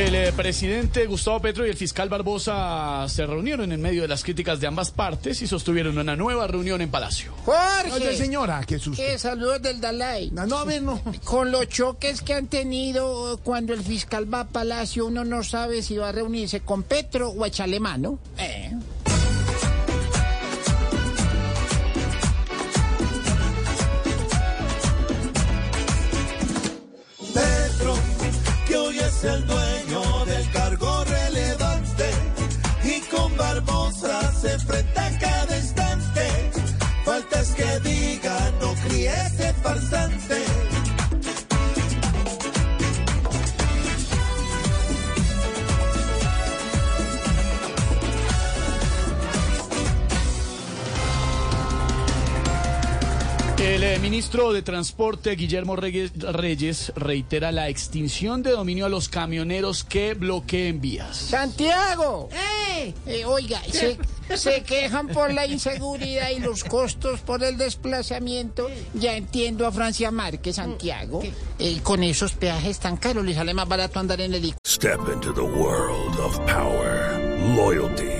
El eh, presidente Gustavo Petro y el fiscal Barbosa se reunieron en medio de las críticas de ambas partes y sostuvieron una nueva reunión en Palacio. Jorge. Oye, señora, qué susto. ¿Qué saludos del Dalai? No, no, a ver, no. Con los choques que han tenido cuando el fiscal va a Palacio, uno no sabe si va a reunirse con Petro o a echarle mano. Eh. Petro, que hoy es el dueño El eh, ministro de Transporte, Guillermo Reyes, Reyes, reitera la extinción de dominio a los camioneros que bloqueen vías. Santiago. Eh, oiga, se, se quejan por la inseguridad y los costos por el desplazamiento. Ya entiendo a Francia Márquez, Santiago. Eh, con esos peajes tan caros, le sale más barato andar en el Step into the world of power, loyalty,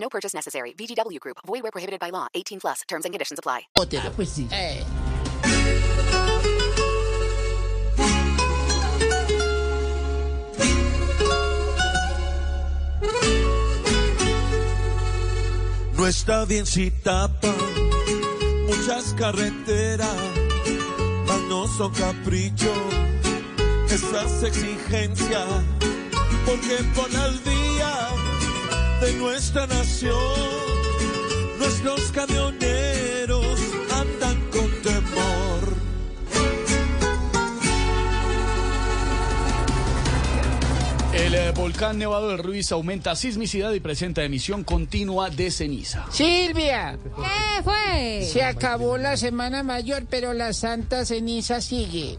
No purchase necessary. VGW Group. Void where prohibited by law. 18 plus. Terms and conditions apply. Ah, pues sí. Eh. No está bien si tapa muchas carreteras, mas no son capricho esas exigencias, porque pone al día de nuestra nación, nuestros camioneros andan con temor. El eh, volcán Nevado del Ruiz aumenta sismicidad y presenta emisión continua de ceniza. Silvia, ¿Qué fue? se acabó la semana mayor, pero la santa ceniza sigue.